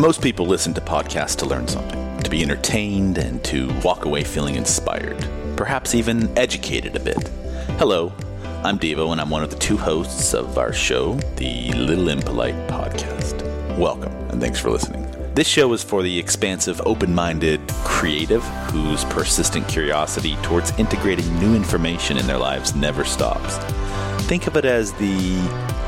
Most people listen to podcasts to learn something, to be entertained, and to walk away feeling inspired, perhaps even educated a bit. Hello, I'm Devo, and I'm one of the two hosts of our show, the Little Impolite Podcast. Welcome, and thanks for listening. This show is for the expansive, open minded creative whose persistent curiosity towards integrating new information in their lives never stops. Think of it as the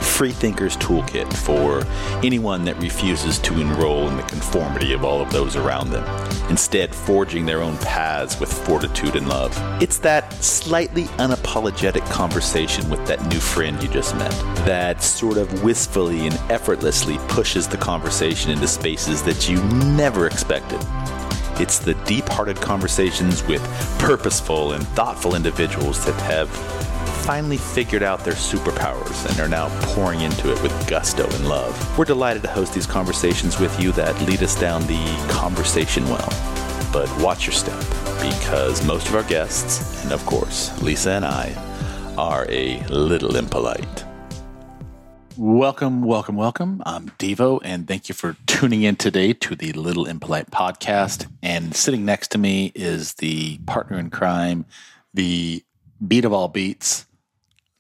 Freethinker's Toolkit for anyone that refuses to enroll in the conformity of all of those around them, instead, forging their own paths with fortitude and love. It's that slightly unapologetic conversation with that new friend you just met that sort of wistfully and effortlessly pushes the conversation into spaces that you never expected. It's the deep hearted conversations with purposeful and thoughtful individuals that have finally figured out their superpowers and are now pouring into it with gusto and love. We're delighted to host these conversations with you that lead us down the conversation well. But watch your step, because most of our guests, and of course, Lisa and I, are a little impolite. Welcome, welcome, welcome. I'm Devo, and thank you for tuning in today to the Little Impolite podcast. And sitting next to me is the partner in crime, the beat of all beats,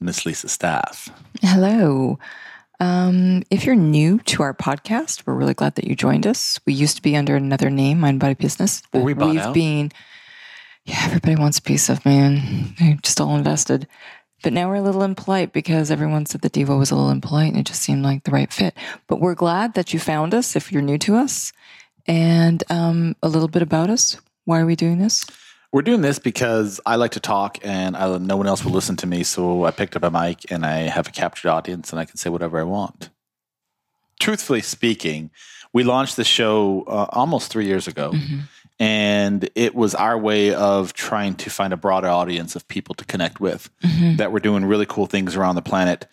Miss Lisa Staff. Hello. Um, if you're new to our podcast, we're really glad that you joined us. We used to be under another name, Mind Body Business. Were we bought We've out? been, yeah, everybody wants a piece of man. They're just all invested. But now we're a little impolite because everyone said the Devo was a little impolite and it just seemed like the right fit. But we're glad that you found us if you're new to us. And um, a little bit about us. Why are we doing this? We're doing this because I like to talk and I, no one else will listen to me. So I picked up a mic and I have a captured audience and I can say whatever I want. Truthfully speaking, we launched the show uh, almost three years ago. And it was our way of trying to find a broader audience of people to connect with that were doing really cool things around the planet.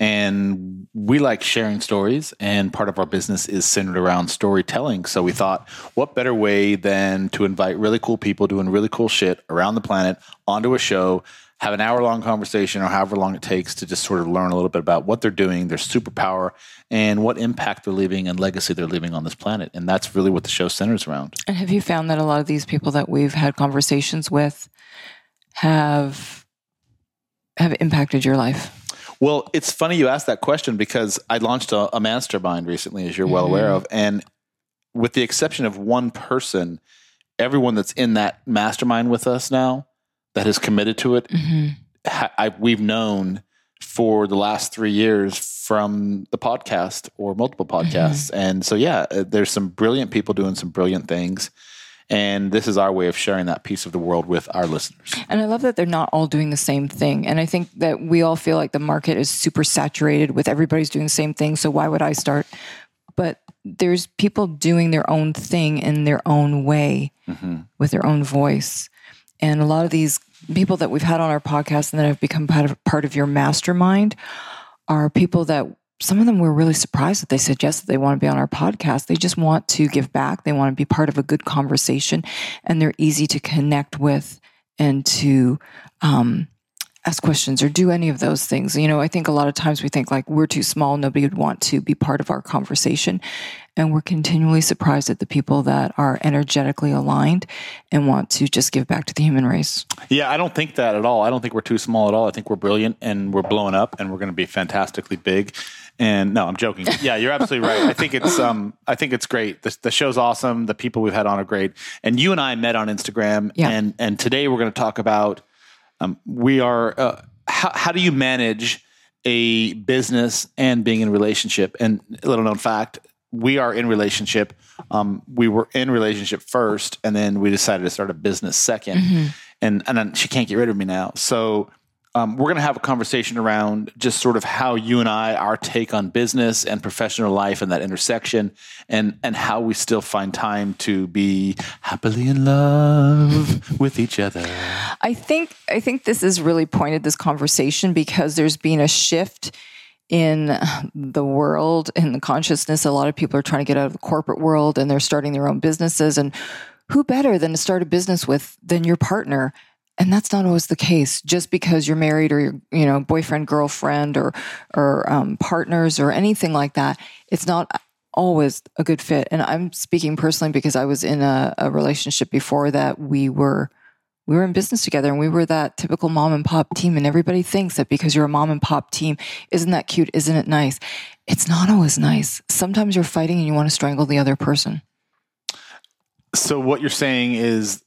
And we like sharing stories, and part of our business is centered around storytelling. So we thought, what better way than to invite really cool people doing really cool shit around the planet onto a show, have an hour long conversation or however long it takes to just sort of learn a little bit about what they're doing, their superpower, and what impact they're leaving and legacy they're leaving on this planet. And that's really what the show centers around. And have you found that a lot of these people that we've had conversations with have have impacted your life? Well, it's funny you asked that question because I launched a, a mastermind recently, as you're well aware mm-hmm. of. And with the exception of one person, everyone that's in that mastermind with us now that has committed to it, mm-hmm. ha- I, we've known for the last three years from the podcast or multiple mm-hmm. podcasts. And so, yeah, uh, there's some brilliant people doing some brilliant things. And this is our way of sharing that piece of the world with our listeners. And I love that they're not all doing the same thing. And I think that we all feel like the market is super saturated with everybody's doing the same thing. So why would I start? But there's people doing their own thing in their own way mm-hmm. with their own voice. And a lot of these people that we've had on our podcast and that have become part of, part of your mastermind are people that some of them were really surprised that they said yes that they want to be on our podcast they just want to give back they want to be part of a good conversation and they're easy to connect with and to um, ask questions or do any of those things you know i think a lot of times we think like we're too small nobody would want to be part of our conversation and we're continually surprised at the people that are energetically aligned and want to just give back to the human race Yeah, I don't think that at all. I don't think we're too small at all. I think we're brilliant and we're blowing up and we're going to be fantastically big. And no, I'm joking. Yeah, you're absolutely right. I think it's um I think it's great. The, the show's awesome. The people we've had on are great. And you and I met on Instagram Yeah. and and today we're going to talk about um we are uh, how how do you manage a business and being in a relationship? And a little known fact, we are in relationship. Um, we were in relationship first, and then we decided to start a business 2nd And and then she can't get rid of me now. So um, we're going to have a conversation around just sort of how you and I, our take on business and professional life and that intersection, and and how we still find time to be happily in love with each other. I think I think this is really pointed this conversation because there's been a shift in the world in the consciousness. A lot of people are trying to get out of the corporate world and they're starting their own businesses. And who better than to start a business with than your partner? And that's not always the case. Just because you're married or you're, you know, boyfriend, girlfriend, or or um, partners or anything like that, it's not always a good fit. And I'm speaking personally because I was in a, a relationship before that we were we were in business together and we were that typical mom and pop team. And everybody thinks that because you're a mom and pop team isn't that cute? Isn't it nice? It's not always nice. Sometimes you're fighting and you want to strangle the other person. So what you're saying is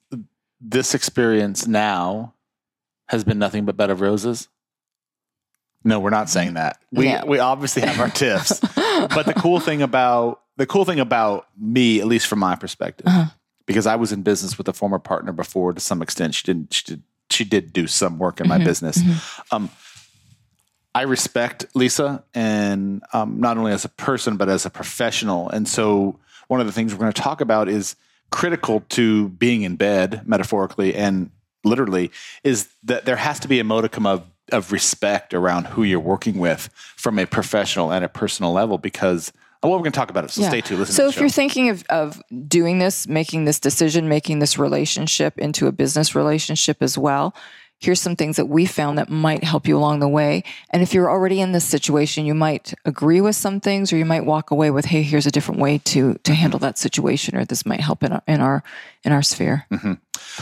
this experience now has been nothing but bed of roses? No, we're not saying that. We Yeah. we obviously have our tiffs. but the cool thing about the cool thing about me, at least from my perspective, Uh-huh. because I was in business with a former partner before to some extent. She didn't she did she did do some work in my business. Um I respect Lisa and um, not only as a person but as a professional. And so one of the things we're going to talk about is critical to being in bed, metaphorically and literally, is that there has to be a modicum of of respect around who you're working with from a professional and a personal level because well, we're going to talk about it. So stay tuned. Listen so if you're thinking of, of doing this making this decision making this relationship into a business relationship as well here's some things that we found that might help you along the way. And if you're already in this situation you might agree with some things or you might walk away with hey here's a different way to to handle that situation or this might help in our in our in our sphere mm-hmm.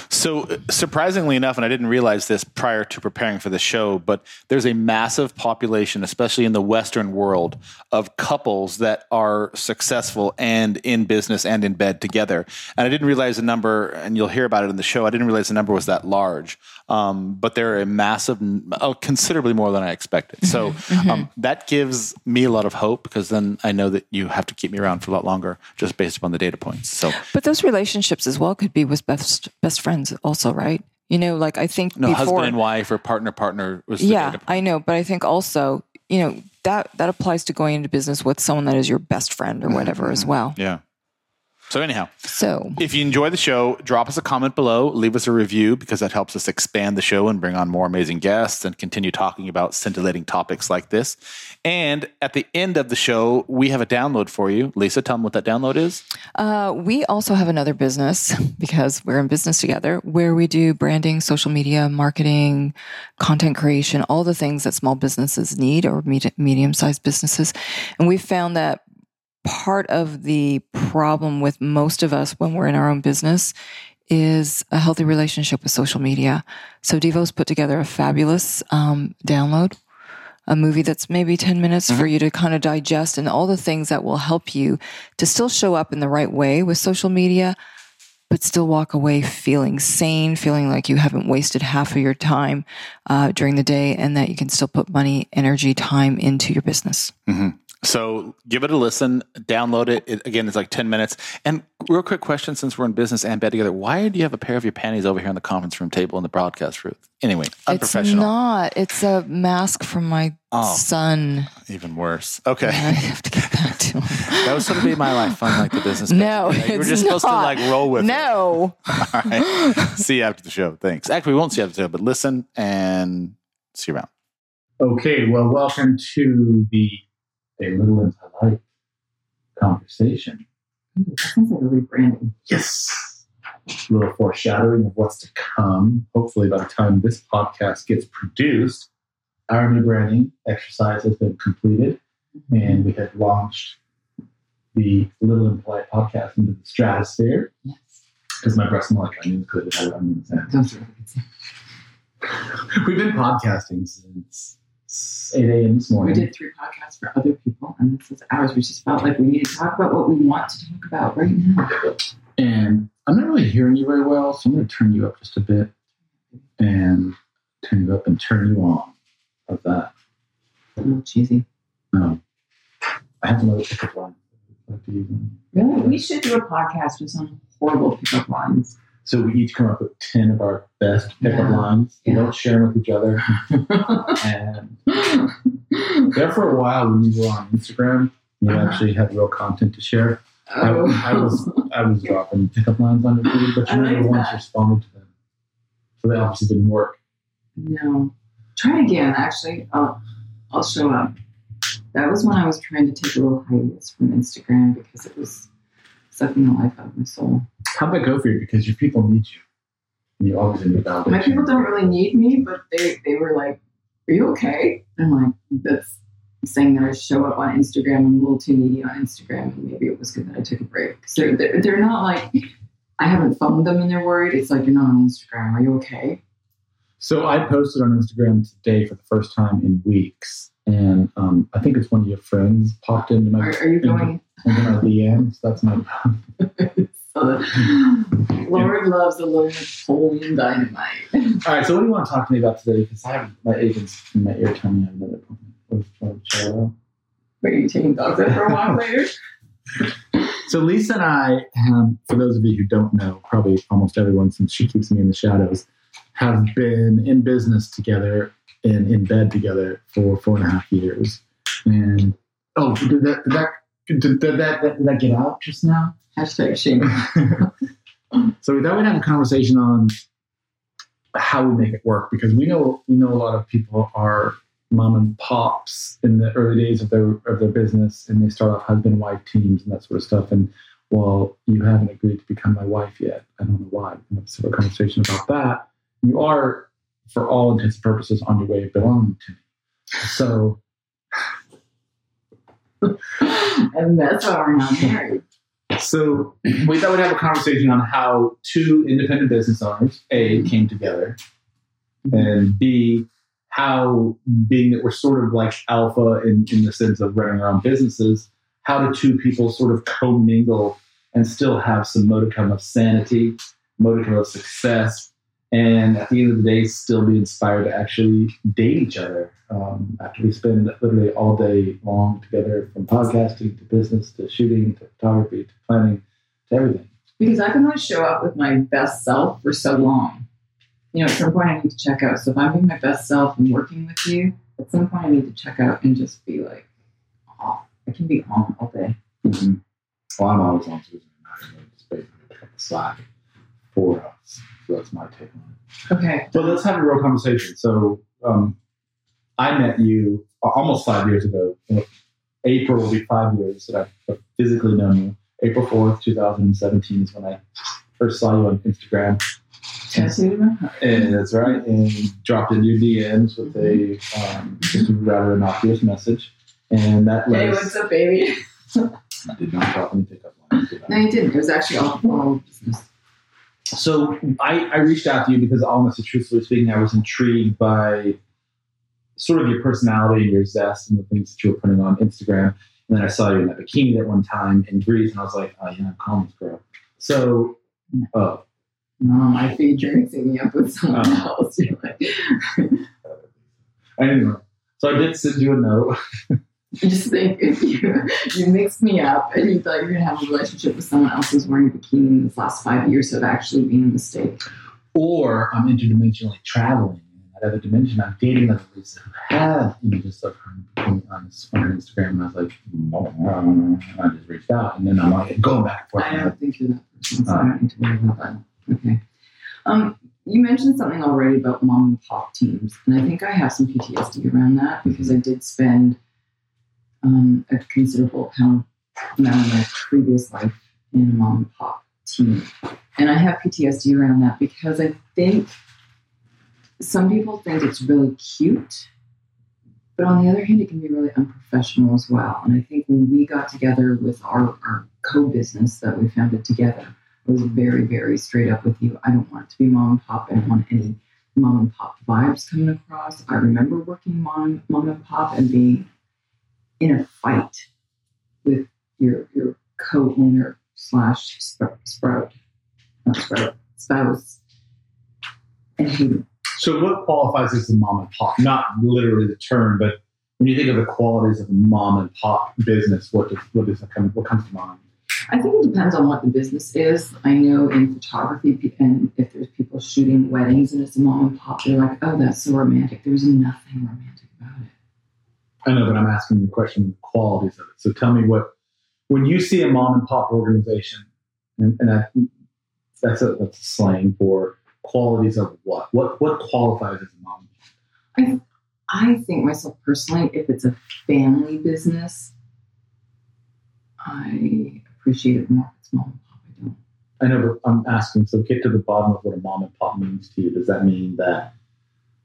So, uh, surprisingly enough, and I didn't realize this prior to preparing for the show, but there's a massive population, especially in the Western world, of couples that are successful and in business and in bed together. And I didn't realize the number, and you'll hear about it in the show. I didn't realize the number was that large, um, but they're a massive, oh, considerably more than I expected. So um, that gives me a lot of hope because then I know that you have to keep me around for a lot longer just based upon the data points. So, but those relationships as well could be with best best friends also right? You know like i think no, before husband and wife or partner, partner was the yeah i know but i think also you know that that applies to going into business with someone that is your best friend or mm-hmm, whatever as mm-hmm. well. Yeah. So anyhow, so if you enjoy the show, drop us a comment below, leave us a review because that helps us expand the show and bring on more amazing guests and continue talking about scintillating topics like this. And at the end of the show, we have a download for you. Lisa, tell them what that download is. uh, we also have another business because we're in business together where we do branding social media marketing content creation all the things that small businesses need or medium sized businesses and we found that part of the problem with most of us when we're in our own business is a healthy relationship with social media. So Devo's put together a fabulous um, download, a movie that's maybe 10 minutes for you to kind of digest and all the things that will help you to still show up in the right way with social media, but still walk away feeling sane, feeling like you haven't wasted half of your time uh, during the day and that you can still put money, energy, time into your business. So give it a listen, download it. it. Again, it's like 10 minutes. And real quick question since we're in business and bed together, why do you have a pair of your panties over here on the conference room table in the broadcast room? Anyway, It's unprofessional. not. It's a mask from my Oh. son. Even worse. Okay. I have to get back to him. That was sort to be my life, fun like the business. No, page. you were it's just supposed to like roll with it. No. All right. see you after the show. Thanks. Actually, we won't see you after the show, but listen and see you around. Okay, well, welcome to the A Little Into Light conversation. Hmm, that sounds like a rebranding. Yes. A little foreshadowing of what's to come. Hopefully, by the time this podcast gets produced, our new branding exercise has been completed and we have launched the Little Impolite podcast into the stratosphere. Yes. Because my breast milk onions could have had onions in it. Those are good. We've been podcasting since 8 a.m. this morning. We did three podcasts for other people, and this is ours. We just felt like we need to talk about what we want to talk about right now. And I'm not really hearing you very well, so I'm going to turn you up just a bit and turn you up and turn you on. Of that. A little cheesy. Um, I have another pickup line. Like, do you- Really? We should do a podcast with some horrible pickup lines. So we each come up with 10 of our best pickup Yeah. lines. We Yeah. don't share them with each other. And there for a while when you were on Instagram, you Uh-huh. actually had real content to share. I, Oh. I was I was dropping pickup lines on your feed, but you never once responded to them. So that obviously didn't work. No. Try again, actually. I'll, I'll show up. That was when I was trying to take a little hiatus from Instagram because it was sucking the life out of my soul. How'd that go for you? Because your people need you. And you always need validation. My people don't really need me, but they, they were like, Are you okay? I'm like, That's saying that I show up on Instagram. I'm a little too needy on Instagram, and maybe it was good that I took a break. Because they're, they're, they're not like, I haven't phoned them and they're worried. It's like, you're not on Instagram. Are you okay? So I posted on Instagram today for the first time in weeks, and um, I think it's one of your friends popped into my Are, are you going? into my DMs. That's my So, Lord loves a little Napoleon dynamite. All right. So what do you want to talk to me about today? Because I have my agents in my ear telling me I have another appointment. with- Cheryl. Were you taking dogs out for a walk later? So Lisa and I, um, for those of you who don't know, probably almost everyone, since she keeps me in the shadows, have been in business together and in bed together for four and a half years. And oh, did that did that did, did that, did that get out just now? Hashtag shame. so we thought we'd have a conversation on how we make it work because we know we know a lot of people are mom and pops in the early days of their of their business and they start off husband and wife teams and that sort of stuff and well you haven't agreed to become my wife yet i don't know why we have a conversation about that you are for all intents and purposes on your way of belonging to me so and that's why we're not married. So we thought we'd have a conversation on how two independent business owners, A, came together, and B, how being that we're sort of like alpha in, in the sense of running our own businesses, how do two people sort of commingle and still have some modicum of sanity, modicum of success, and at the end of the day, still be inspired to actually date each other um, after we spend literally all day long together from podcasting to business to shooting to photography to planning to everything. Because I can only show up with my best self for so long. You know, at some point I need to check out. So if I'm being my best self and working with you, at some point I need to check out and just be like off. I can be on all day. Well, I'm always on Tuesday night. and pick up slack for us. That's my take on it. Okay. But let's have a real conversation. So um, I met you almost five years ago. April will be five years that I've physically known you. April 4th, 2017 is when I first saw you on Instagram. And that's right. And dropped in your DMs with a um, just a rather innocuous message. And that was. Hey, what's up, baby? I did not drop any pickup lines. No, you didn't. It was actually all, all business. So I, I reached out to you because honestly, truthfully speaking, I was intrigued by sort of your personality and your zest and the things that you were putting on Instagram. And then I saw you in that bikini at one time in Greece, and I was like, oh, yeah, I'm calling this girl. So, uh, No, my feed you're me up with someone Oh. else. You're like, anyway, so I did send you a note. I just think if you you mixed me up and you thought you were gonna have a relationship with someone else who's wearing a bikini in this last five years have actually been a mistake. Or I'm interdimensionally traveling. In that other dimension, I'm dating other Lisa who have images of her on, on Instagram. And I was like, no. And I just reached out. And then I'm like, going back and forth. I don't think you're that person, so I don't need to worry about that. Okay. Um, you mentioned something already about mom and pop teams, and I think I have some PTSD around that because I did spend um, a considerable amount of my previous life in a mom and pop team, and I have PTSD around that because I think some people think it's really cute, but on the other hand, it can be really unprofessional as well. And I think when we got together with our, our co-business that we founded together, I was very, very straight up with you. I don't want it to be mom and pop. I don't want any mom and pop vibes coming across. I remember working mom, mom and pop and being in a fight with your your co-owner slash sprout, not sprout, spouse, and hating. So, what qualifies as a mom and pop? Not literally the term, but when you think of the qualities of a mom and pop business, what does what does come, what comes to mind? I think it depends on what the business is. I know in photography, and if there's people shooting weddings and it's a mom and pop, they're like, "Oh, that's so romantic." There's nothing romantic about it. I know, but I'm asking you a question: the qualities of it. So, tell me what when you see a mom and pop organization, and, and I, that's a that's a slang for qualities of what? What what qualifies as a mom? and pop? I think myself personally, if it's a family business, I appreciate it more if it's mom and pop. I don't. I know, but I'm asking. So, get to the bottom of what a mom and pop means to you. Does that mean that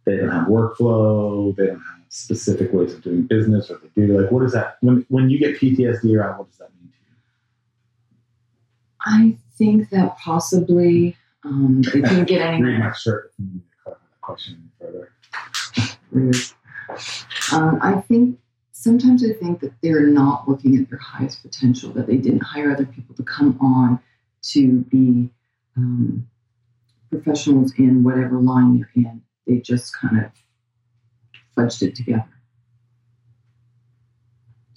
they don't have workflow, they don't have specific ways of doing business, or they do. Like, what is that? When when you get PTSD around, what does that mean to you? I think that possibly um, it can get any Read my shirt if you need to question any further. Um, I think sometimes I think that they're not looking at their highest potential, that they didn't hire other people to come on to be um, professionals in whatever line they're in. They just kind of fudged it together.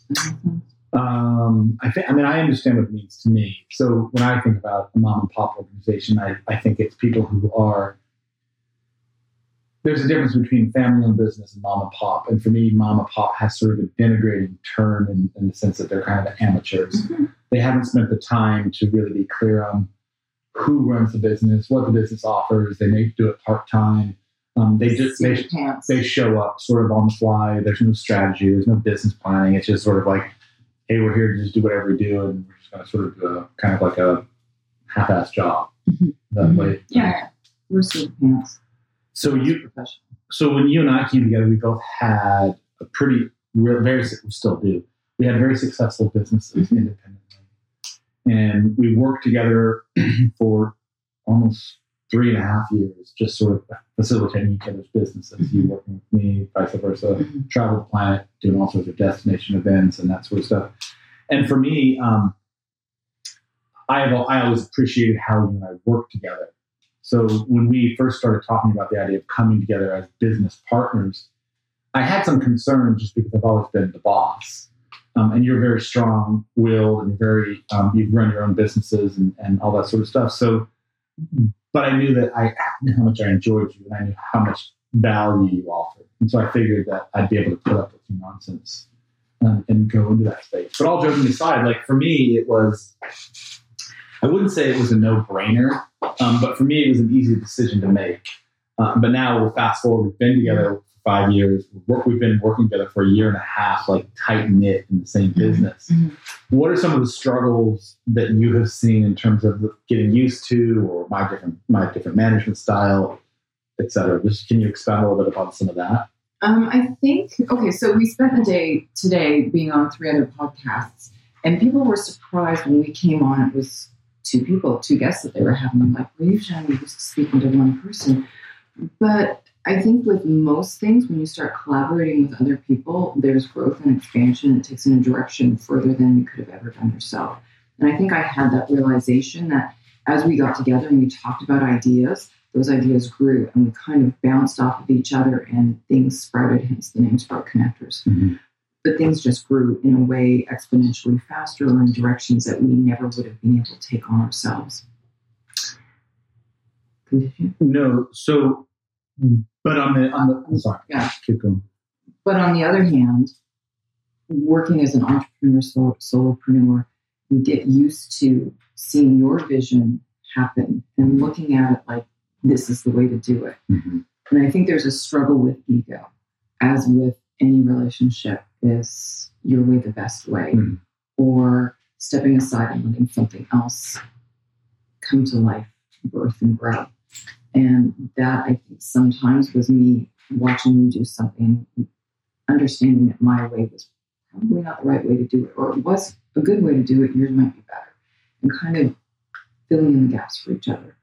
Does that make sense? Um, I think. I mean, I understand what it means to me. So when I think about a mom and pop organization, I, I think it's people who are. There's a difference between family-owned business and mom and pop, and for me, mom and pop has sort of a denigrating term in, in the sense that they're kind of amateurs. They haven't spent the time to really be clear on who runs the business, what the business offers. They may do it part time. Um, they just they, they show up sort of on the fly. There's no strategy. There's no business planning. It's just sort of like, hey, we're here to just do whatever we do, and we're just going to sort of do a kind of like a half-ass job. Mhm. That Mhm. way. yeah, we're seat pants. So you, professional. so when you and I came together, we both had a pretty, real, very, we still do. We had very successful businesses Mhm. independently, and we worked together for almost three and a half years, just sort of facilitating each other's businesses. You working with me, vice versa. Mhm. Travel the planet, doing all sorts of destination events and that sort of stuff. And for me, um, I have I always appreciated how you and I work together. So when we first started talking about the idea of coming together as business partners, I had some concerns just because I've always been the boss. Um, and you're very strong willed and very, um, you've run your own businesses and, and all that sort of stuff. So, but I knew that I knew how much I enjoyed you and I knew how much value you offered. And so I figured that I'd be able to put up with your nonsense um, and go into that space. But all joking aside, like for me, it was, I wouldn't say it was a no brainer, um, but for me, it was an easy decision to make. Uh, but now, we'll fast forward, we've been together five years. We've We've been working together for a year and a half, like tight knit in the same business. Mhm. What are some of the struggles that you have seen in terms of getting used to, or my different my different management style, et cetera? Just can you expand a little bit about some of that? Um, I think okay. So we spent the day today being on three other podcasts, and people were surprised when we came on. It was two people, two guests that they were having. I'm like, we're usually used to speaking to one person, but I think with most things, when you start collaborating with other people, there's growth and expansion. It takes in a direction further than you could have ever done yourself. And I think I had that realization that as we got together and we talked about ideas, those ideas grew and we kind of bounced off of each other and things sprouted, hence the name Sprout Connectors. Mm-hmm. But things just grew in a way exponentially faster or in directions that we never would have been able to take on ourselves. Continue. No, so, but on the on the I'm sorry, Yeah. keep going. But on the other hand, working as an entrepreneur, sol- solopreneur, you get used to seeing your vision happen and looking at it like this is the way to do it. And I think there's a struggle with ego, as with any relationship, is your way the best way, Mhm. or stepping aside and letting something else come to life, birth, and grow. And that I think sometimes was me watching you do something, understanding that my way was probably not the right way to do it, or it was a good way to do it, yours might be better, and kind of filling in the gaps for each other.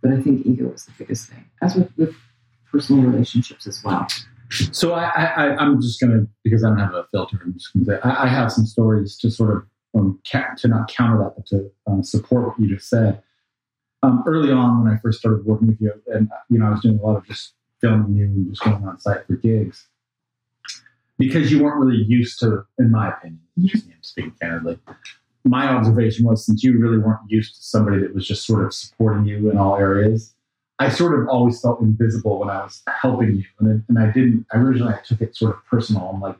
But I think ego is the biggest thing, as with, with personal relationships as well. So I, I, I'm just gonna because I don't have a filter. I'm just gonna say I, I have some stories to sort of um, ca- to not counter that, but to um, support what you just said. Um, early on, when I first started working with you, and you know, I was doing a lot of just filming you and just going on site for gigs because you weren't really used to, in my opinion, just me, I'm speaking candidly. My observation was since you really weren't used to somebody that was just sort of supporting you in all areas, I sort of always felt invisible when I was helping you, and, it, and I didn't. I originally I took it sort of personal. I'm like,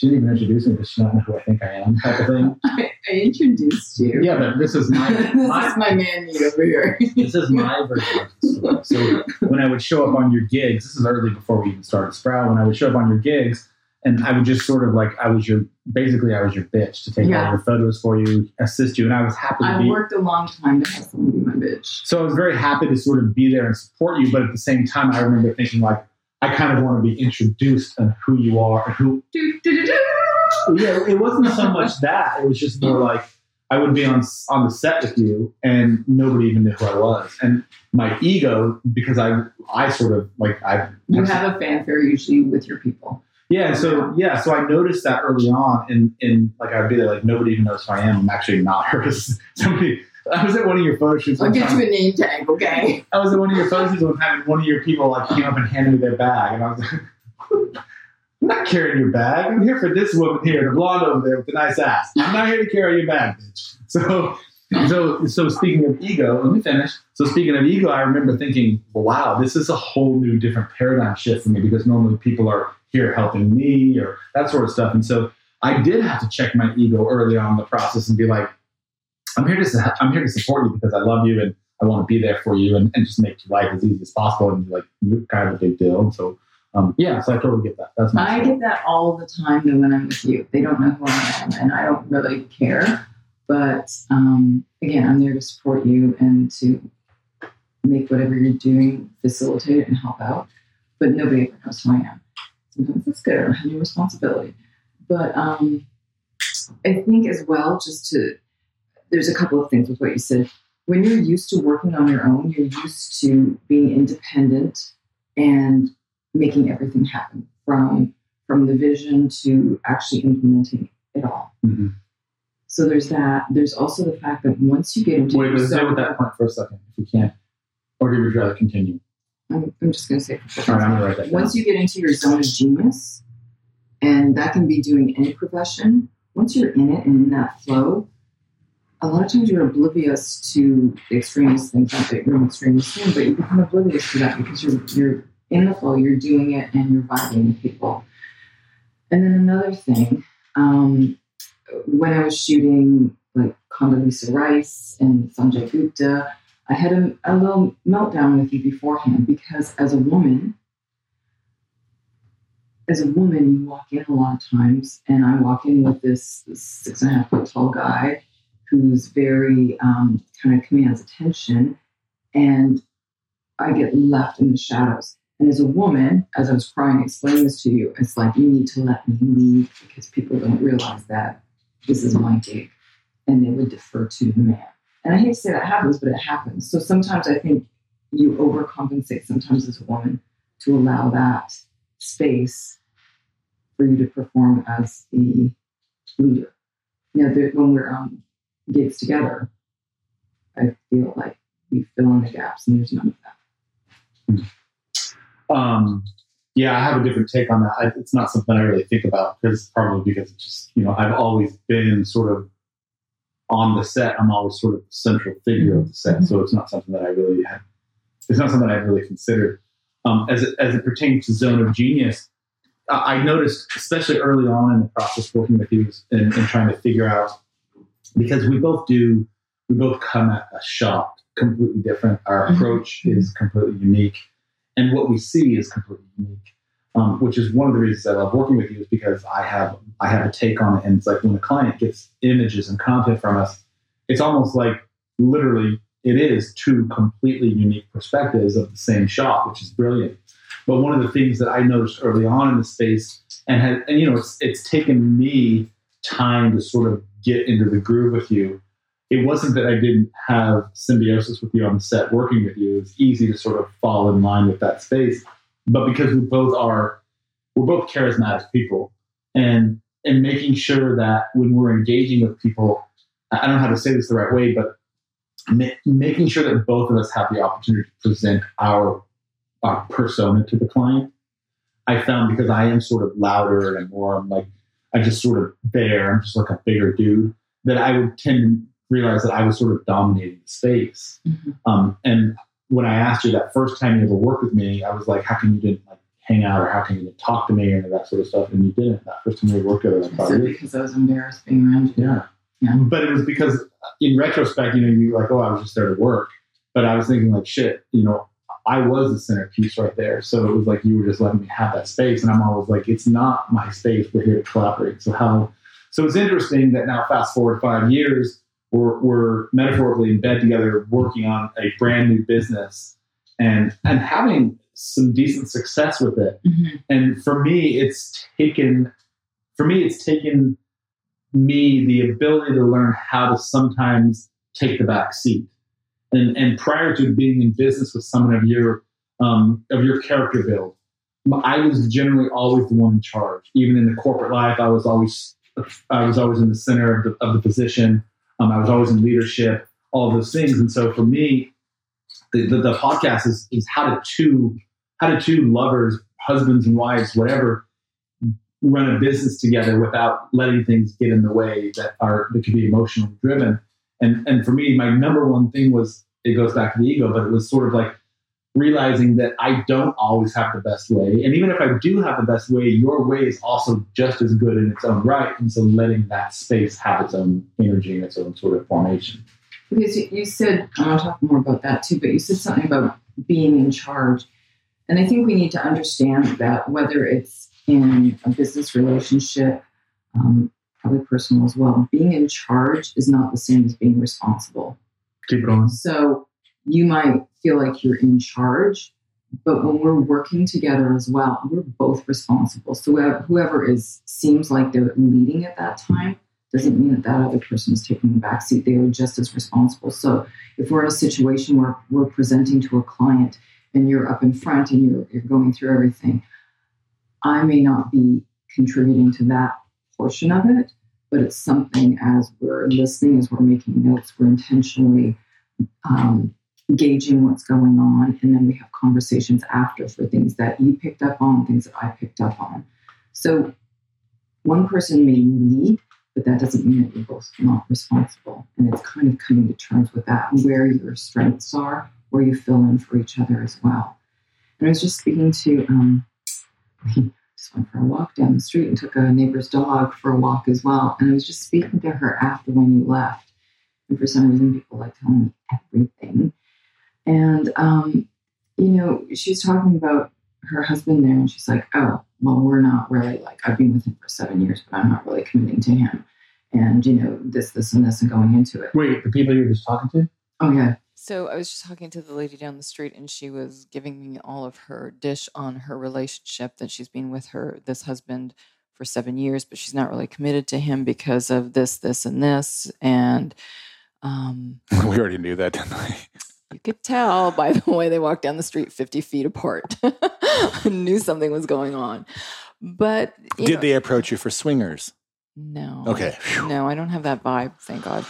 she didn't even introduce me. Does she not know who I think I am? Type of thing. I, I introduced you. Yeah, but this is my, this my is my man meat over here. this is my version of. So when I would show up on your gigs, this is early before we even started Sprout. When I would show up on your gigs, and I would just sort of like I was your basically I was your bitch to take Yeah. all your photos for you, assist you, and I was happy to I worked a long time to have someone be my bitch. So I was very happy to sort of be there and support you, but at the same time, I remember thinking like, I kind of want to be introduced on who you are and who. Do, do, do. Yeah, it wasn't so much that. It was just more like I would be on on the set with you, and nobody even knew who I was, and my ego because I I sort of like I You have a fanfare usually with your people. Yeah, and so yeah, so I noticed that early on, and and like I'd be there, like nobody even knows who I am. I'm actually not her. Somebody, I was at one of your photo shoots. I'll get time. you a name tag, okay? I was at one of your photo shoots one time, and one of your people like came up and handed me their bag, and I was like, "I'm not carrying your bag. I'm here for this woman here, the blonde over there with the nice ass. I'm not here to carry your bag, bitch." So. So, so speaking of ego, let me finish. So, speaking of ego, I remember thinking, "Wow, this is a whole new, different paradigm shift for me because normally people are here helping me or that sort of stuff." And so, I did have to check my ego early on in the process and be like, "I'm here to, I'm here to support you because I love you and I want to be there for you and, and just make your life as easy as possible." And like, you're kind of a big deal. And so, um, yeah, so I totally get that. That's my I get that all the time though when I'm with you. They don't know who I am, and I don't really care. But um, again, I'm there to support you and to make whatever you're doing facilitate it and help out. But nobody ever knows who I am. Sometimes it's good or have your responsibility. But um, I think as well, just to there's a couple of things with what you said. When you're used to working on your own, you're used to being independent and making everything happen from from the vision to actually implementing it all. Mhm. So there's that. There's also the fact that once you get into Wait, stay with that point for a second, if you can. Or do you rather continue? I'm, I'm just going to say All right, I'm gonna write that down. once you get into your zone of genius, and that can be doing any profession, once you're in it and in that flow, a lot of times you're oblivious to the extremist things, that you're an extremist thing, but you become oblivious to that because you're you're in the flow, you're doing it, and you're vibing with people. And then another thing, um, when I was shooting like Condoleezza Rice and Sanjay Gupta, I had a, a little meltdown with you beforehand because as a woman, as a woman, you walk in a lot of times, and I walk in with this, this six and a half foot tall guy who's very um, kind of commands attention, and I get left in the shadows. And as a woman, as I was crying, explaining this to you, it's like you need to let me lead because people don't realize that this is my gig, and they would defer to the man. And I hate to say that happens, but it happens. So sometimes I think you overcompensate sometimes as a woman to allow that space for you to perform as the leader. You know, when we're on gigs together, I feel like we fill in the gaps, and there's none of that. Um, yeah, I have a different take on that. I, it's not something I really think about because probably because it's just you know I've always been sort of on the set. I'm always sort of the central figure of the set, so it's not something that I really have. It's not something I've really considered. Um, as it, as it pertains to Zone of Genius, I, I noticed especially early on in the process working with you and, and trying to figure out because we both do we both come at a shop completely different. Our Mhm. approach is completely unique and what we see is completely unique. Um, which is one of the reasons I love working with you is because I have I have a take on it, and it's like when a client gets images and content from us, it's almost like literally it is two completely unique perspectives of the same shot, which is brilliant. But one of the things that I noticed early on in the space, and had, and you know, it's it's taken me time to sort of get into the groove with you. It wasn't that I didn't have symbiosis with you on the set working with you. It was easy to sort of fall in line with that space. But because we both are, we're both charismatic people, and and making sure that when we're engaging with people, I don't know how to say this the right way, but ma- making sure that both of us have the opportunity to present our our persona to the client. I found because I am sort of louder and more I'm like I just sort of there, I'm just like a bigger dude, that I would tend to realize that I was sort of dominating the space. Mhm. Um, and when I asked you that first time you ever worked with me, I was like, how come you didn't like hang out or how come you talk to me of that sort of stuff? And you didn't. That first time we worked together, thought, because I was embarrassed being around you. Yeah. Yeah. But it was because in retrospect, you know, you like, oh, I was just there to work. But I was thinking like, shit, you know, I was the centerpiece right there. So it was like you were just letting me have that space. And I'm always like, it's not my space. We're here to collaborate. So how so it's interesting that now fast forward five years, we're, we're metaphorically in bed together working on a brand new business. and and having some decent success with it. Mm-hmm. And for me, it's taken for me it's taken me the ability to learn how to sometimes take the back seat. And and prior to being in business with someone of your um, of your character build, I was generally always the one in charge. Even in the corporate life, I was always I was always in the center of the, of the position. Um, I was always in leadership, all those things. And so for me, the, the, the podcast is, is how to two how do two lovers, husbands and wives, whatever, run a business together without letting things get in the way that are that could be emotionally driven. And and for me, my number one thing was it goes back to the ego, but it was sort of like realizing that I don't always have the best way. And even if I do have the best way, your way is also just as good in its own right. And so letting that space have its own energy and its own sort of formation. Because you, said, I want to talk more about that too, but you said something about being in charge. And I think we need to understand that whether it's in a business relationship, um, probably personal as well, being in charge is not the same as being responsible. Keep going. So you might feel like you're in charge, but when we're working together as well, we're both responsible. So whoever, is seems like they're leading at that time doesn't mean that that other person is taking the backseat. They are just as responsible. So if we're in a situation where we're presenting to a client and you're up in front and you're, you're going through everything, I may not be contributing to that portion of it, but it's something as we're listening, as we're making notes, we're intentionally um, gauging what's going on, and then we have conversations after for things that you picked up on, things that I picked up on. So one person may lead, but that doesn't mean that you're both not responsible. And it's kind of coming to terms with that, where your strengths are, where you fill in for each other as well. And I was just speaking to, um, for a walk down the street and took a neighbor's dog for a walk as well. And I was just speaking to her after when you left. And for some reason, people like telling me everything. And, um, you know, she's talking about her husband there, and she's like, oh, well, we're not really like, I've been with him for seven years, but I'm not really committing to him. And, you know, this, this, and this, and going into it. Wait, the people you were just talking to? Oh, yeah. So I was just talking to the lady down the street, and she was giving me all of her dish on her relationship that she's been with her this husband for seven years, but she's not really committed to him because of this, this, and this. And um, we already knew that, didn't we? you could tell by the way they walked down the street 50 feet apart. I knew something was going on. But Did know- they approach you for swingers? No. Okay. No, I don't have that vibe, thank God.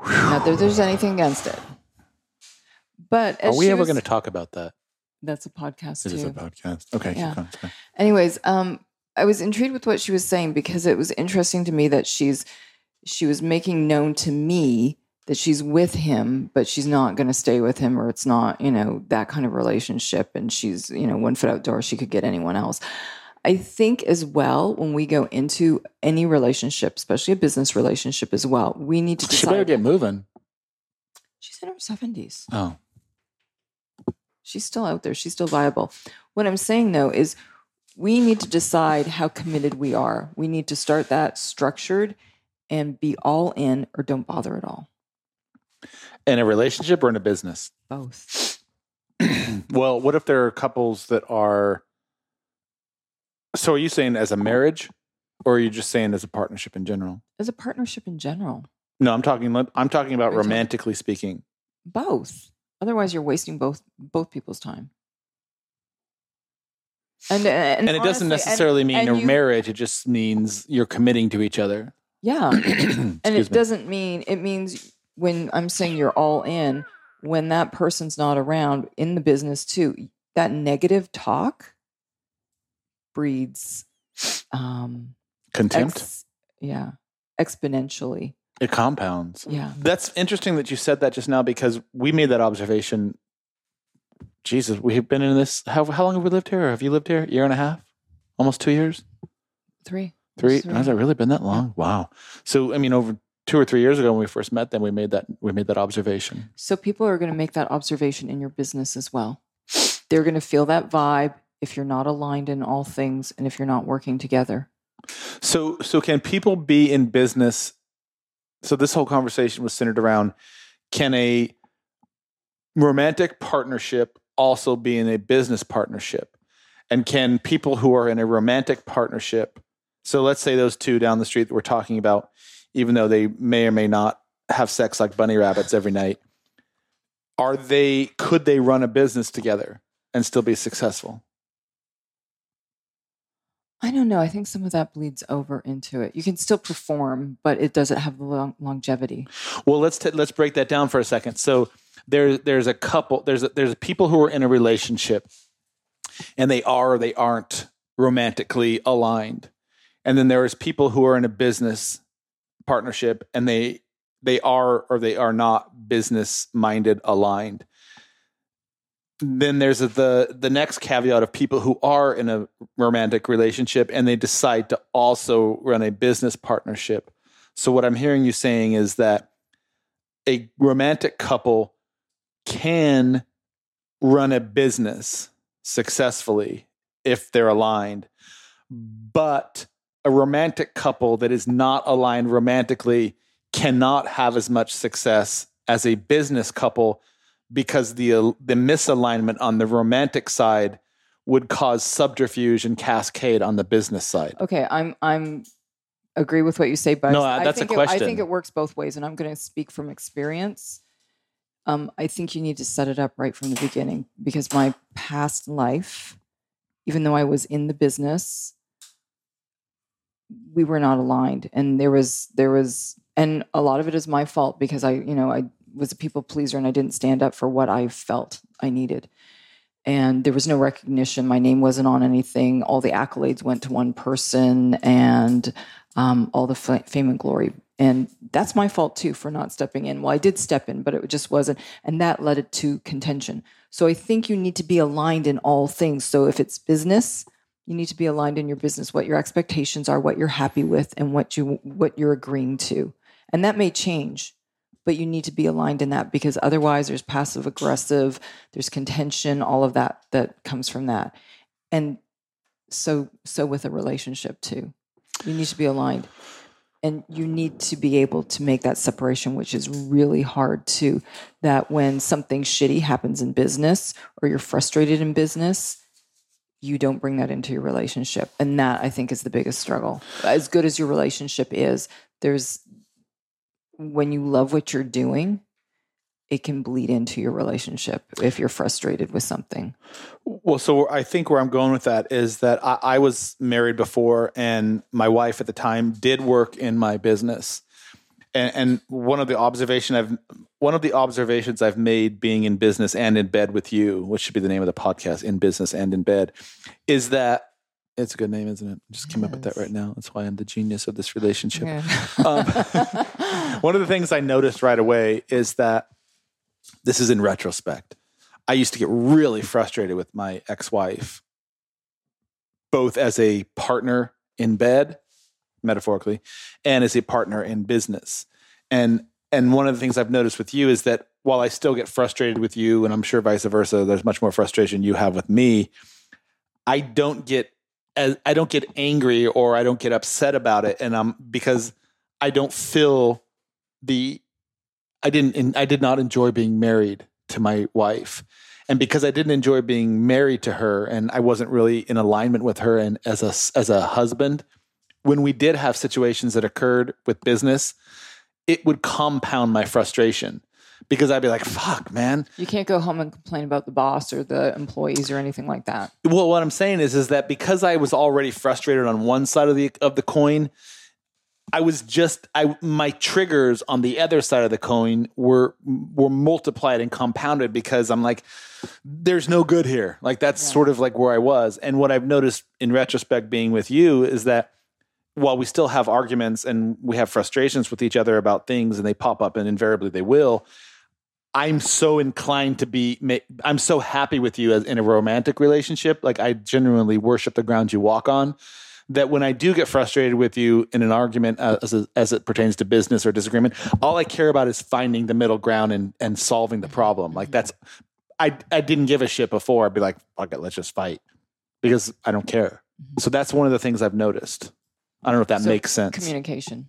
Not that there's anything against it. But Are we ever was- going to talk about that? That's a podcast It too. is a podcast. Okay. Yeah. Anyways, um, I was intrigued with what she was saying because it was interesting to me that she's she was making known to me that she's with him, but she's not going to stay with him, or it's not, you know, that kind of relationship. And she's, you know, one foot outdoor, she could get anyone else. I think as well, when we go into any relationship, especially a business relationship as well, we need to She better get moving. She's in her seventies. Oh, She's still out there. She's still viable. What I'm saying though is we need to decide how committed we are. We need to start that structured and be all in or don't bother at all. in a relationship or in a business? Both. well, what if there are couples that are? So, are you saying as a marriage, or are you just saying as a partnership in general? As a partnership in general. No, I'm talking. I'm talking about romantically speaking. Both. Otherwise you're wasting both both people's time. And and, And, it doesn't honestly- and- necessarily mean and a you- marriage. It just means you're committing to each other. Yeah. and it me. doesn't mean it means when i'm saying you're all in when that person's not around in the business too that negative talk breeds um Contempt. ex- yeah exponentially it compounds. yeah That's interesting that you said that just now because we made that observation. Jesus, we have been in this. How how long have we lived here? Or have you lived here? A Year and a half, almost two years. three Three? Three. Has it really been that long? Wow. So I mean, over two or three years ago when we first met, then we made that we made that observation. so people are going to make that observation in your business as well they're going to feel that vibe if you're not aligned in all things and if you're not working together So so can people be in business? So this whole conversation was centered around can a romantic partnership also be in a business partnership? And can people who are in a romantic partnership, so let's say those two down the street that we're talking about, even though they may or may not have sex like bunny rabbits every night, are they could they run a business together and still be successful? I don't know. I think some of that bleeds over into it. You can still perform, but it doesn't have the long- longevity. Well, let's t- let's break that down for a second. So there there's a couple there's a, there's people who are in a relationship and they are or they aren't romantically aligned. And then there's people who are in a business partnership and they they are or they are not business minded aligned then there's the the next caveat of people who are in a romantic relationship and they decide to also run a business partnership. So what I'm hearing you saying is that a romantic couple can run a business successfully if they're aligned. But a romantic couple that is not aligned romantically cannot have as much success as a business couple because the uh, the misalignment on the romantic side would cause subterfuge and cascade on the business side. Okay, I'm I'm agree with what you say, but No, I uh, that's a think it- question. I think it works both ways, and I'm going to speak from experience. Um, I think you need to set it up right from the beginning because my past life, even though I was in the business, we were not aligned, and there was there was, and a lot of it is my fault because I, you know, I was a people pleaser and I didn't stand up for what I felt I needed. And there was no recognition. My name wasn't on anything. All the accolades went to one person, and um, all the fame and glory. And that's my fault too for not stepping in. Well, I did step in, but it just wasn't. And that led it to contention. So I think you need to be aligned in all things. So if it's business, you need to be aligned in your business, what your expectations are, what you're happy with, and what you what you're agreeing to. And that may change, but you need to be aligned in that because otherwise there's passive aggressive, there's contention, all of that that comes from that. And so so with a relationship too. You need to be aligned. And you need to be able to make that separation, which is really hard too. That when something shitty happens in business or you're frustrated in business, you don't bring that into your relationship. And that I think is the biggest struggle. As good as your relationship is, there's when you love what you're doing, it can bleed into your relationship if you're frustrated with something. Well, so I think where I'm going with that is that I, I was married before, and my wife at the time did work in my business. And, and one of the observation I've one of the observations I've made being in business and in bed with you, which should be the name of the podcast, in business and in bed, is that it's a good name, isn't it? Just came up with that right now. That's why I'm the genius of this relationship. Yeah. Um, one of the things I noticed right away is that this is in retrospect. I used to get really frustrated with my ex wife, both as a partner in bed, metaphorically, and as a partner in business. And and one of the things I've noticed with you is that while I still get frustrated with you, and I'm sure vice versa, there's much more frustration you have with me. I don't get as I don't get angry or I don't get upset about it, and I'm because I don't feel the I didn't I did not enjoy being married to my wife. And because I didn't enjoy being married to her and I wasn't really in alignment with her and as a as a husband, when we did have situations that occurred with business, it would compound my frustration because I'd be like, "Fuck, man, You can't go home and complain about the boss or the employees or anything like that. well, what I'm saying is, is that because I was already frustrated on one side of the of the coin, I was just I my triggers on the other side of the coin were were multiplied and compounded because I'm like, there's no good here. Like that's Yeah. sort of like where I was. And what I've noticed in retrospect, being with you, is that while we still have arguments and we have frustrations with each other about things, and they pop up, and invariably they will. I'm so inclined to be. I'm so happy with you as in a romantic relationship. Like I genuinely worship the ground you walk on. That when I do get frustrated with you in an argument uh, as as it pertains to business or disagreement, all I care about is finding the middle ground and and solving the problem. Like that's I I didn't give a shit before. I'd be like, fuck it, let's just fight because I don't care. So that's one of the things I've noticed. I don't know if that So makes sense. Communication.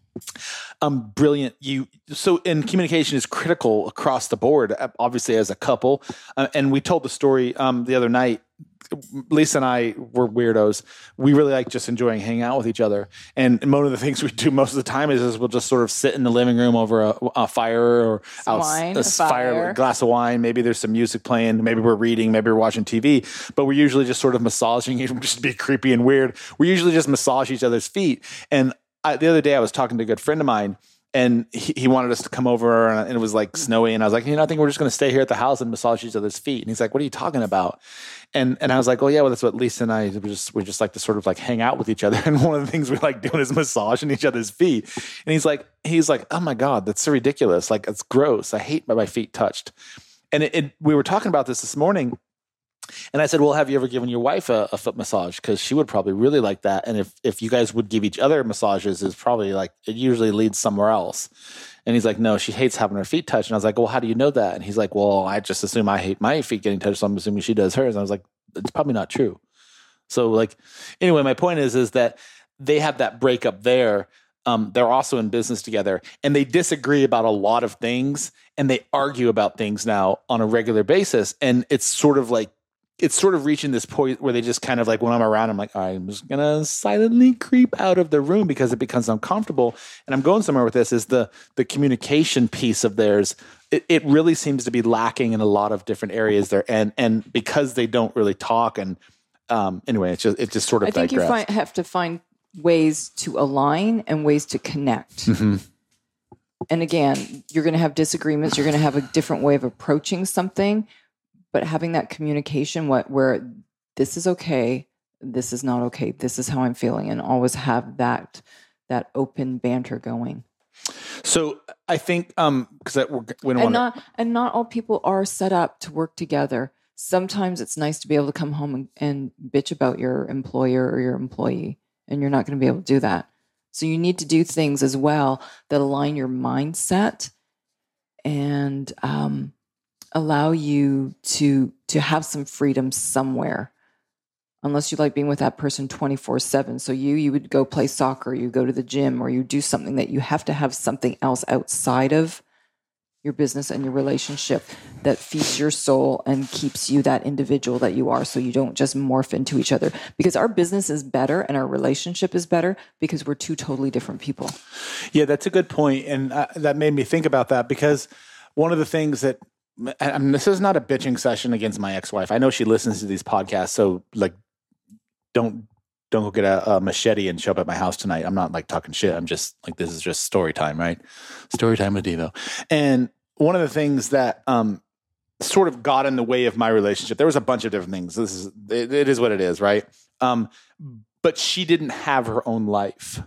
um, brilliant. You so and communication is critical across the board. Obviously, as a couple, uh, and we told the story um, the other night. Lisa and I were weirdos. We really like just enjoying hanging out with each other. And, one of the things we do most of the time is, is we'll just sort of sit in the living room over a, a fire or out wine, a a fire. glass of wine. Maybe there's some music playing. Maybe we're reading. Maybe we're watching TV. But we're usually just sort of massaging, just be creepy and weird. We usually just massage each other's feet. And I, the other day, I was talking to a good friend of mine, and he, he wanted us to come over, and it was like snowy, and I was like, you know, I think we're just going to stay here at the house and massage each other's feet. And he's like, what are you talking about? And and I was like, oh yeah, well that's what Lisa and I we just we just like to sort of like hang out with each other, and one of the things we like doing is massaging each other's feet. And he's like, he's like, oh my god, that's so ridiculous, like it's gross. I hate my feet touched. And it, it, we were talking about this this morning, and I said, "Well, have you ever given your wife a, a foot massage? Because she would probably really like that. And if if you guys would give each other massages, is probably like it usually leads somewhere else." And he's like, "No, she hates having her feet touched." And I was like, "Well, how do you know that?" And he's like, "Well, I just assume I hate my feet getting touched, so I'm assuming she does hers." And I was like, "It's probably not true." So, like, anyway, my point is, is that they have that breakup there. Um, they're also in business together, and they disagree about a lot of things, and they argue about things now on a regular basis. And it's sort of like it's sort of reaching this point where they just kind of like when I'm around, I'm like, I'm just gonna silently creep out of the room because it becomes uncomfortable. And I'm going somewhere with this is the the communication piece of theirs. It, it really seems to be lacking in a lot of different areas there, and and because they don't really talk and um, anyway, it's just it just sort of I think you find, have to find ways to align and ways to connect. Mhm. And again, you're going to have disagreements. You're going to have a different way of approaching something, but having that communication, what where this is okay, this is not okay, this is how I'm feeling, and always have that that open banter going. So I think um because we don't and want not and not all people are set up to work together. Sometimes it's nice to be able to come home and, and bitch about your employer or your employee, and you're not going to be able to do that. So you need to do things as well that align your mindset and um, allow you to to have some freedom somewhere. Unless you like being with that person 24 7. So you you would go play soccer, you go to the gym, or you do something that you have to have something else outside of your business and your relationship that feeds your soul and keeps you that individual that you are so you don't just morph into each other because our business is better and our relationship is better because we're two totally different people Yeah, that's a good point, and uh, that made me think about that because one of the things that Mean, this is not a bitching session against my ex-wife. I know she listens to these podcasts, so like, don't don't go get a, a machete and show up at my house tonight. I'm not like talking shit. I'm just like this is just story time, right? Story time with Devo. And one of the things that um sort of got in the way of my relationship, there was a bunch of different things. This is it, it is what it is, right? Um, but she didn't have her own life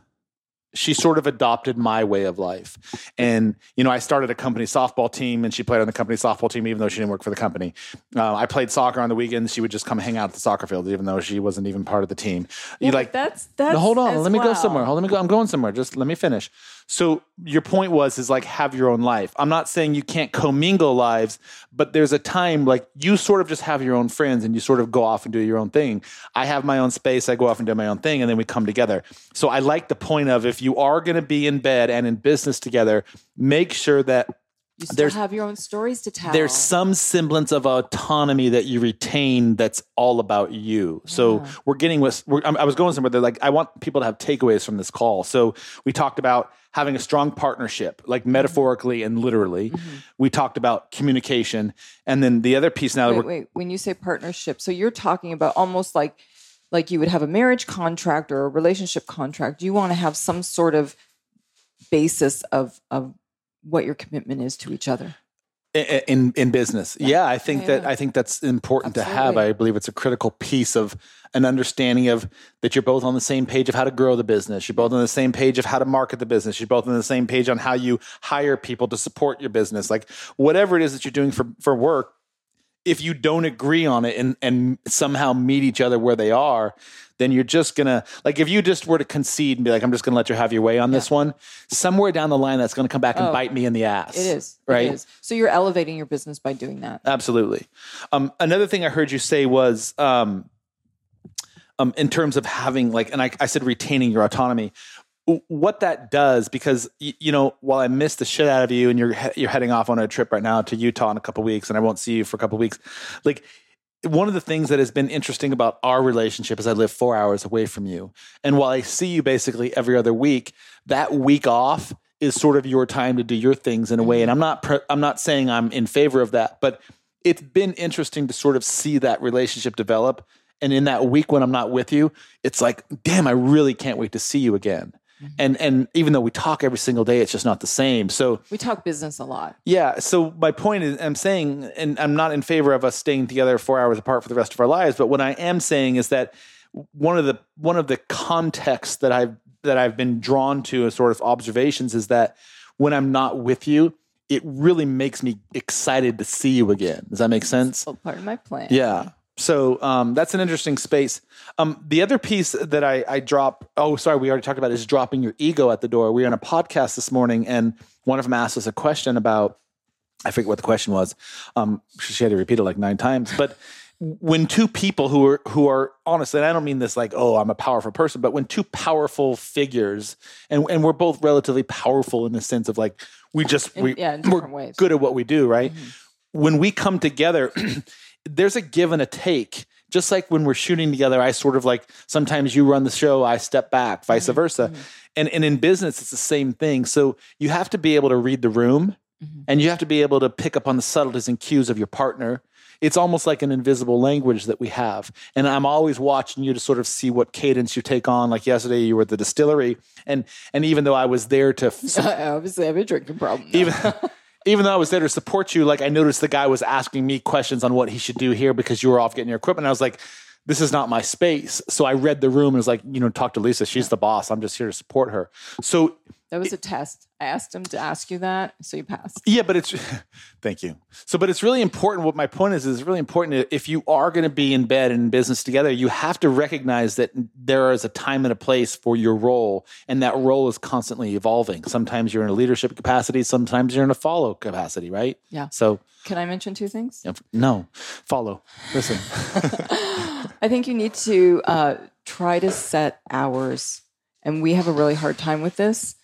she sort of adopted my way of life. And, you know, I started a company softball team and she played on the company softball team, even though she didn't work for the company. Uh, I played soccer on the weekends. She would just come hang out at the soccer field, even though she wasn't even part of the team. you like, that's that's no, hold on. Let me go somewhere. Hold, let me go. I'm going somewhere. Just let me finish. So your point was is like have your own life. I'm not saying you can't commingle lives, but there's a time like you sort of just have your own friends and you sort of go off and do your own thing. I have my own space. I go off and do my own thing, and then we come together. So I like the point of if you are going to be in bed and in business together, make sure that you still there's- have your own stories to tell there's some semblance of autonomy that you retain that's all about you. So Yeah. we're getting with, we're, I was going somewhere they're like, I want people to have takeaways from this call. So we talked about having a strong partnership, like Mm-hmm. metaphorically and literally. We talked about communication. And then the other piece now that we're, wait. When you say partnership, so you're talking about almost like like you would have a marriage contract or a relationship contract. You want to have some sort of basis of of what your commitment is to each other. in in business. Yeah, I think Yeah, that. I think that's important to have. I believe it's a critical piece of an understanding of that you're both on the same page of how to grow the business. You're both on the same page of how to market the business. You're both on the same page on how you hire people to support your business. Like whatever it is that you're doing for for work, if you don't agree on it and and somehow meet each other where they are, then you're just gonna like if you just were to concede and be like, I'm just gonna let you have your way on this one, somewhere down the line that's gonna come back and Oh. bite me in the ass. It is right. It is. So you're elevating your business by doing that. Absolutely. Um, another thing I heard you say was um, um, in terms of having like, and I, I said retaining your autonomy. What that does because you know while I miss the shit out of you and you're you're heading off on a trip right now to Utah in a couple weeks and I won't see you for a couple weeks like one of the things that has been interesting about our relationship is I live 4 hours away from you. And while I see you basically every other week that week off is sort of your time to do your things in a way. Mm-hmm. And I'm not pre- I'm not saying I'm in favor of that but it's been interesting to sort of see that relationship develop. And in that week when I'm not with you, it's like, damn, I really can't wait to see you again. Mm-hmm. And and even though we talk every single day, it's just not the same. So We talk business a lot. yeah. So my point is, I'm saying, and I'm not in favor of us staying together four hours apart for the rest of our lives. But what I am saying is that one of the one of the contexts that I've that I've been drawn to as sort of observations is that when I'm not with you, it really makes me excited to see you again. Does that make sense? Well, part of my plan. Yeah. So um, that's an interesting space. Um, the other piece that I, I drop, oh, sorry, we already talked about is dropping your ego at the door. We were on a podcast this morning, and one of them asked us a question about, I forget what the question was. Um, she had to repeat it like nine times. But when two people who are who are honestly, and I don't mean this like, oh, I'm a powerful person, but when two powerful figures, and and we're both relatively powerful in the sense of like we just In- we, yeah, in we're ways. good at what we do, right? When we come together, there's a give and a take. Just like when we're shooting together, I sort of like sometimes you run the show, I step back, vice mm-hmm. versa. Mm-hmm. And and in business, it's the same thing. So you have to be able to read the room mm-hmm. and you have to be able to pick up on the subtleties and cues of your partner. It's almost like an invisible language that we have. And I'm always watching you to sort of see what cadence you take on. Like yesterday, you were at the distillery. And and even though I was there to Obviously, I have a drinking problem. even even though I was there to support you, like I noticed the guy was asking me questions on what he should do here because you were off getting your equipment. I was like, this is not my space. So I read the room and was like, you know, talk to Lisa. She's the boss. I'm just here to support her. So that was a test. I asked him to ask you that, so you passed. yeah, but it's thank you. So, but it's really important. What my point is is really important. If you are going to be in bed and in business together, you have to recognize that there is a time and a place for your role, and that role is constantly evolving. Sometimes you're in a leadership capacity, sometimes you're in a follow capacity, right? Yeah. So Can I mention two things? no, follow. Listen. I think you need to uh, try to set hours, and we have a really hard time with this.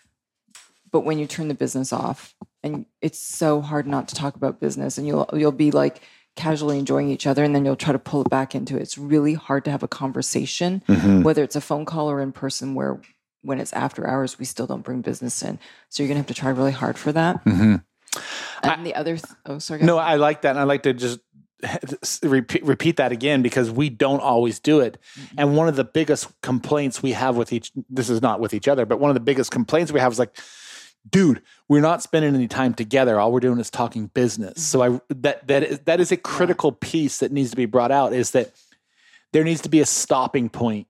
But when you turn the business off, and it's so hard not to talk about business, and you'll you'll be like casually enjoying each other, and then you'll try to pull it back into it. It's really hard to have a conversation, whether it's a phone call or in person, where when it's after hours, we still don't bring business in. So you're gonna have to try really hard for that. Mm-hmm. And the other, th- oh, sorry. No, ahead. I like that. And I like to just repeat, repeat that again because we don't always do it. And one of the biggest complaints we have with each, this is not with each other, but one of the biggest complaints we have is like, dude, we're not spending any time together. All we're doing is talking business. So I, that, that is, that is a critical piece that needs to be brought out is that there needs to be a stopping point.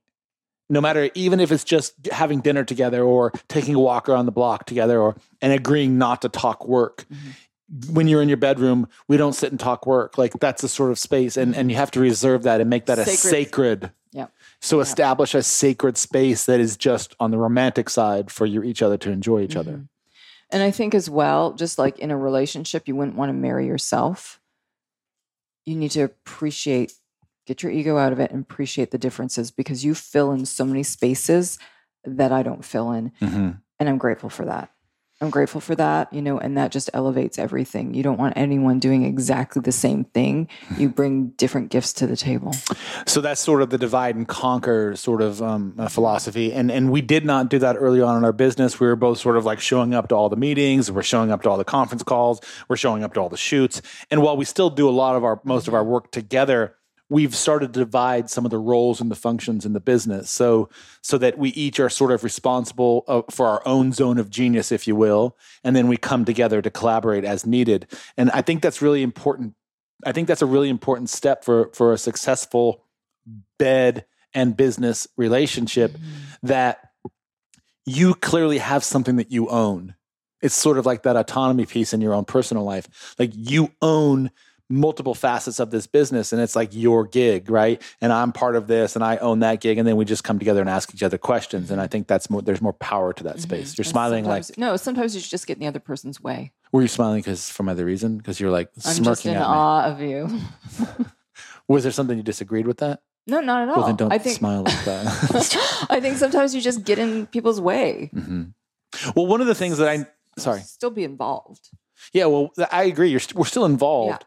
No matter, even if it's just having dinner together or taking a walk around the block together or, and agreeing not to talk work mm-hmm. when you're in your bedroom, we don't sit and talk work. Like that's a sort of space, and and you have to reserve that and make that a Sacred. sacred. yeah. So establish a sacred space that is just on the romantic side for you each other to enjoy each other. Mm-hmm. And I think as well, just like in a relationship, you wouldn't want to marry yourself. You need to appreciate, get your ego out of it and appreciate the differences because you fill in so many spaces that I don't fill in. Mhm. And I'm grateful for that. I'm grateful for that, you know, and that just elevates everything. You don't want anyone doing exactly the same thing. You bring different gifts to the table. So that's sort of the divide and conquer sort of um, uh, philosophy, and and we did not do that early on in our business. We were both sort of like showing up to all the meetings, we're showing up to all the conference calls, we're showing up to all the shoots, and while we still do a lot of our most of our work together, we've started to divide some of the roles and the functions in the business, so so that we each are sort of responsible uh, for our own zone of genius, if you will, and then we come together to collaborate as needed. And I think that's really important I think that's a really important step for for a successful bed and business relationship that you clearly have something that you own. It's sort of like that autonomy piece in your own personal life. Like you own multiple facets of this business and it's like your gig, right? And I'm part of this and I own that gig and then we just come together and ask each other questions and I think that's more there's more power to that space. You're And smiling like no, sometimes you just get in the other person's way. were you smiling cuz from other reason because you're like I'm smirking just in at me. awe of you. Was there something you disagreed with that? No, not at all. Well, then don't I think smile like that. I think sometimes you just get in people's way. hmm Well, one of the things that I sorry, Still be involved. yeah, well, I agree. You're st- we're still involved,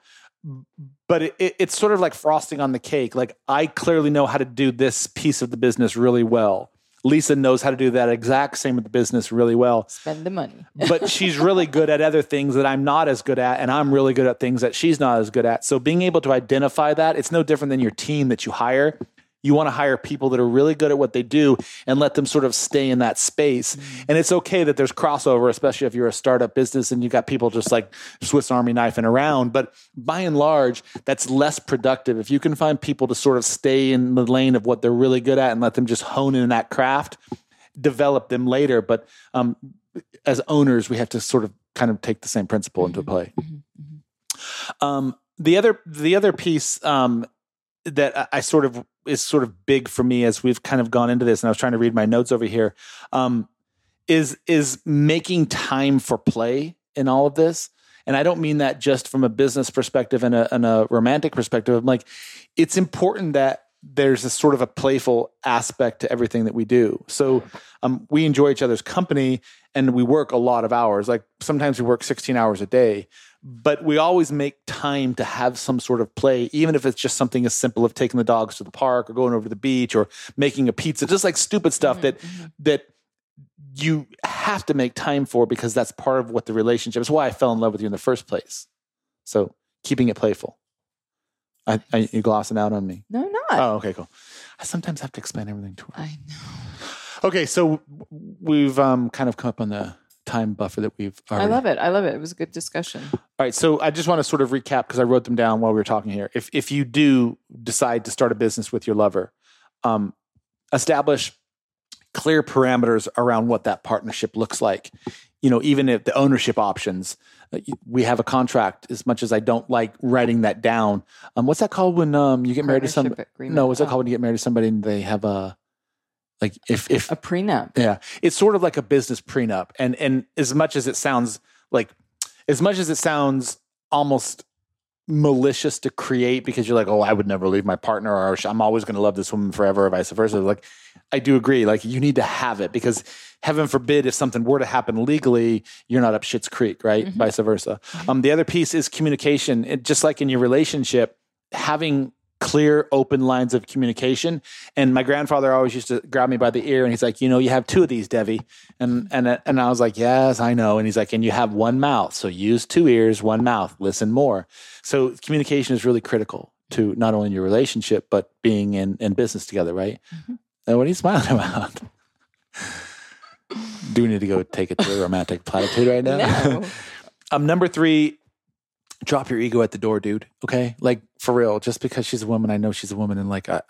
but it, it, it's sort of like frosting on the cake. Like I clearly know how to do this piece of the business really well. Lisa knows how to do that exact same with the business really well. Spend the money. but she's really good at other things that I'm not as good at, and I'm really good at things that she's not as good at. So being able to identify that, it's no different than your team that you hire. You want to hire people that are really good at what they do and let them sort of stay in that space. And it's okay that there's crossover, especially if you're a startup business and you got people just like Swiss Army knifing around. But by and large, that's less productive. If you can find people to sort of stay in the lane of what they're really good at and let them just hone in that craft, develop them later. But um, as owners, we have to sort of kind of take the same principle into play. Um, the other the other piece um, that I, I sort of is sort of big for me as we've kind of gone into this, and I was trying to read my notes over here, um, is is making time for play in all of this. And I don't mean that just from a business perspective and a, and a romantic perspective. I'm like, it's important that there's a sort of a playful aspect to everything that we do. So um, we enjoy each other's company and we work a lot of hours. Like sometimes we work 16 hours a day, but we always make time to have some sort of play, even if it's just something as simple as taking the dogs to the park or going over to the beach or making a pizza, just like stupid stuff mm-hmm, that mm-hmm. that you have to make time for because that's part of what the relationship is. Why I fell in love with you in the first place. So keeping it playful. I, I you glossing out on me. No, not. Oh, okay, cool. I sometimes have to explain everything to her. I know. Okay, so we've um, kind of come up on the time buffer that we've. I love it. I love it. It was a good discussion. All right, so I just want to sort of recap because I wrote them down while we were talking here. If if you do decide to start a business with your lover, um, establish clear parameters around what that partnership looks like. You know, even if the ownership options, uh, we have a contract. As much as I don't like writing that down, um, what's that called when um, you get married to somebody? Agreement. No, what's that Oh, called when you get married to somebody and they have a like if if A prenup. yeah, it's sort of like a business prenup, and and as much as it sounds like, as much as it sounds almost malicious to create because you're like, oh, I would never leave my partner, or I'm always going to love this woman forever, or vice versa. Like, I do agree. Like, you need to have it because heaven forbid if something were to happen legally, you're not up shit's creek, right? Vice versa. Um, the other piece is communication. It, just like in your relationship, having clear, open lines of communication. And my grandfather always used to grab me by the ear and he's like, you know, you have two of these, Devi. And and and I was like, yes, I know. And he's like, and you have one mouth, so use two ears, one mouth, listen more. So communication is really critical to not only your relationship but being in in business together, right? And what are you smiling about? Do we need to go take it to a romantic platitude right now? No. Um, number three, drop your ego at the door, dude. Okay, like for real. Just because she's a woman, I know she's a woman, and like I,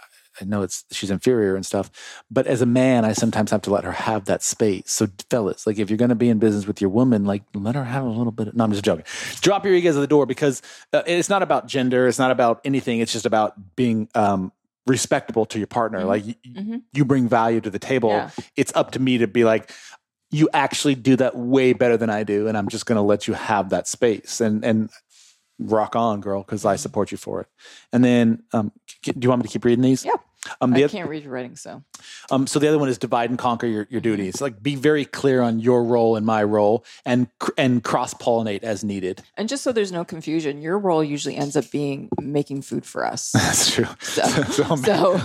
I know it's she's inferior and stuff. But as a man, I sometimes have to let her have that space. So, fellas, like if you're going to be in business with your woman, like let her have a little bit. Of, no, I'm just joking. Drop your egos at the door because uh, it's not about gender. It's not about anything. It's just about being um, respectable to your partner. Like y- Mhm. you bring value to the table. Yeah. It's up to me to be like, you actually do that way better than I do, and I'm just going to let you have that space and and rock on, girl, because I support you for it. And then, um, do you want me to keep reading these? Yeah. Um, I the, oth- can't read your writing, so um, so the other one is divide and conquer your, your duties. Like be very clear on your role and my role, and and cross pollinate as needed. and just so there's no confusion, your role usually ends up being making food for us. That's true. So, So- so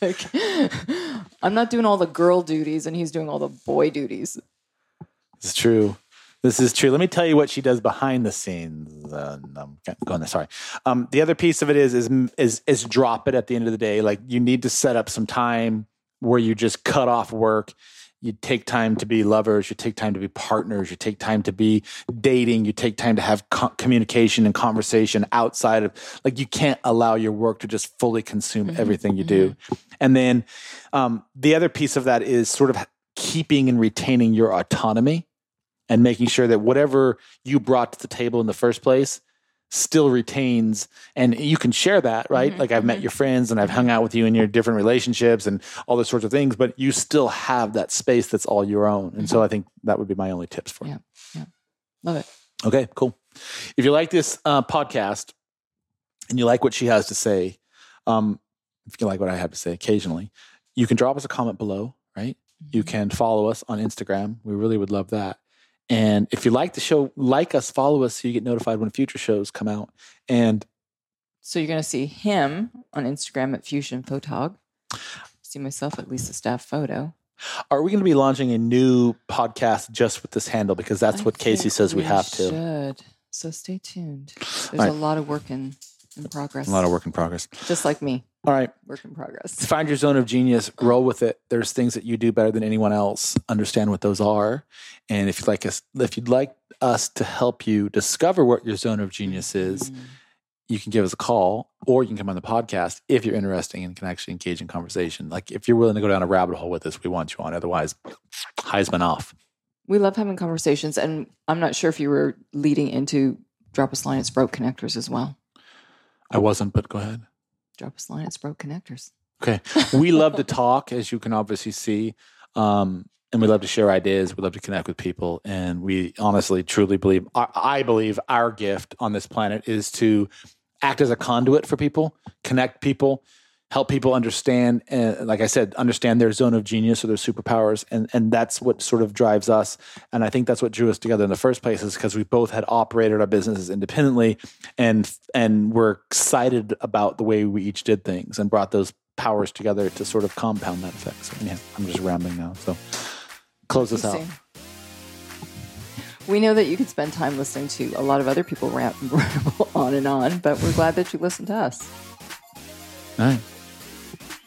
like, I'm not doing all the girl duties, and he's doing all the boy duties. It's true. This is true. Let me tell you what she does behind the scenes. Uh, no, I'm going there. Sorry. Um, the other piece of it is is is is drop it at the end of the day. Like you need to set up some time where you just cut off work. You take time to be lovers. You take time to be partners. You take time to be dating. You take time to have co- communication and conversation outside of like you can't allow your work to just fully consume everything you do. And then um, the other piece of that is sort of keeping and retaining your autonomy and making sure that whatever you brought to the table in the first place still retains and you can share that right Mhm, like i've met your friends and i've hung out with you in your different relationships and all those sorts of things but you still have that space that's all your own and so i think that would be my only tips for you Yeah. Love it. Okay, cool. If you like this uh, podcast and you like what she has to say, um, if you like what I have to say occasionally, you can drop us a comment below, right? You can follow us on Instagram. We really would love that. And if you like the show, like us, follow us so you get notified when future shows come out. And So you're going to see him on Instagram at Fusion Photog. See myself at Lisa Staff Photo. are we going to be launching a new podcast just with this handle? Because that's I what Casey says we have to. Should. So stay tuned. There's right. a lot of work in, in progress. A lot of work in progress. Just like me, All right. work in progress. Find your zone of genius, roll with it. There's things that you do better than anyone else. Understand what those are. And if you'd like us if you'd like us to help you discover what your zone of genius is, Mm. you can give us a call or you can come on the podcast if you're interested and can actually engage in conversation. Like if you're willing to go down a rabbit hole with us, we want you on. Otherwise, Heisman off. We love having conversations, and I'm not sure if you were leading into drop us line at Sprout Connectors as well. I wasn't, but go ahead. Drop us a line at Sprout Connectors. Okay. We love to talk, as you can obviously see. Um, and we love to share ideas. We love to connect with people. And we honestly, truly believe, I, I believe our gift on this planet is to act as a conduit for people, connect people, help people understand, uh, like I said, understand their zone of genius or their superpowers. And, and that's what sort of drives us. And I think that's what drew us together in the first place is because we both had operated our businesses independently and, and we're excited about the way we each did things and brought those powers together to sort of compound that effect. So yeah, I'm just rambling now. So close this out. We know that you could spend time listening to a lot of other people ramble on and on, but we're glad that you listened to us. All right.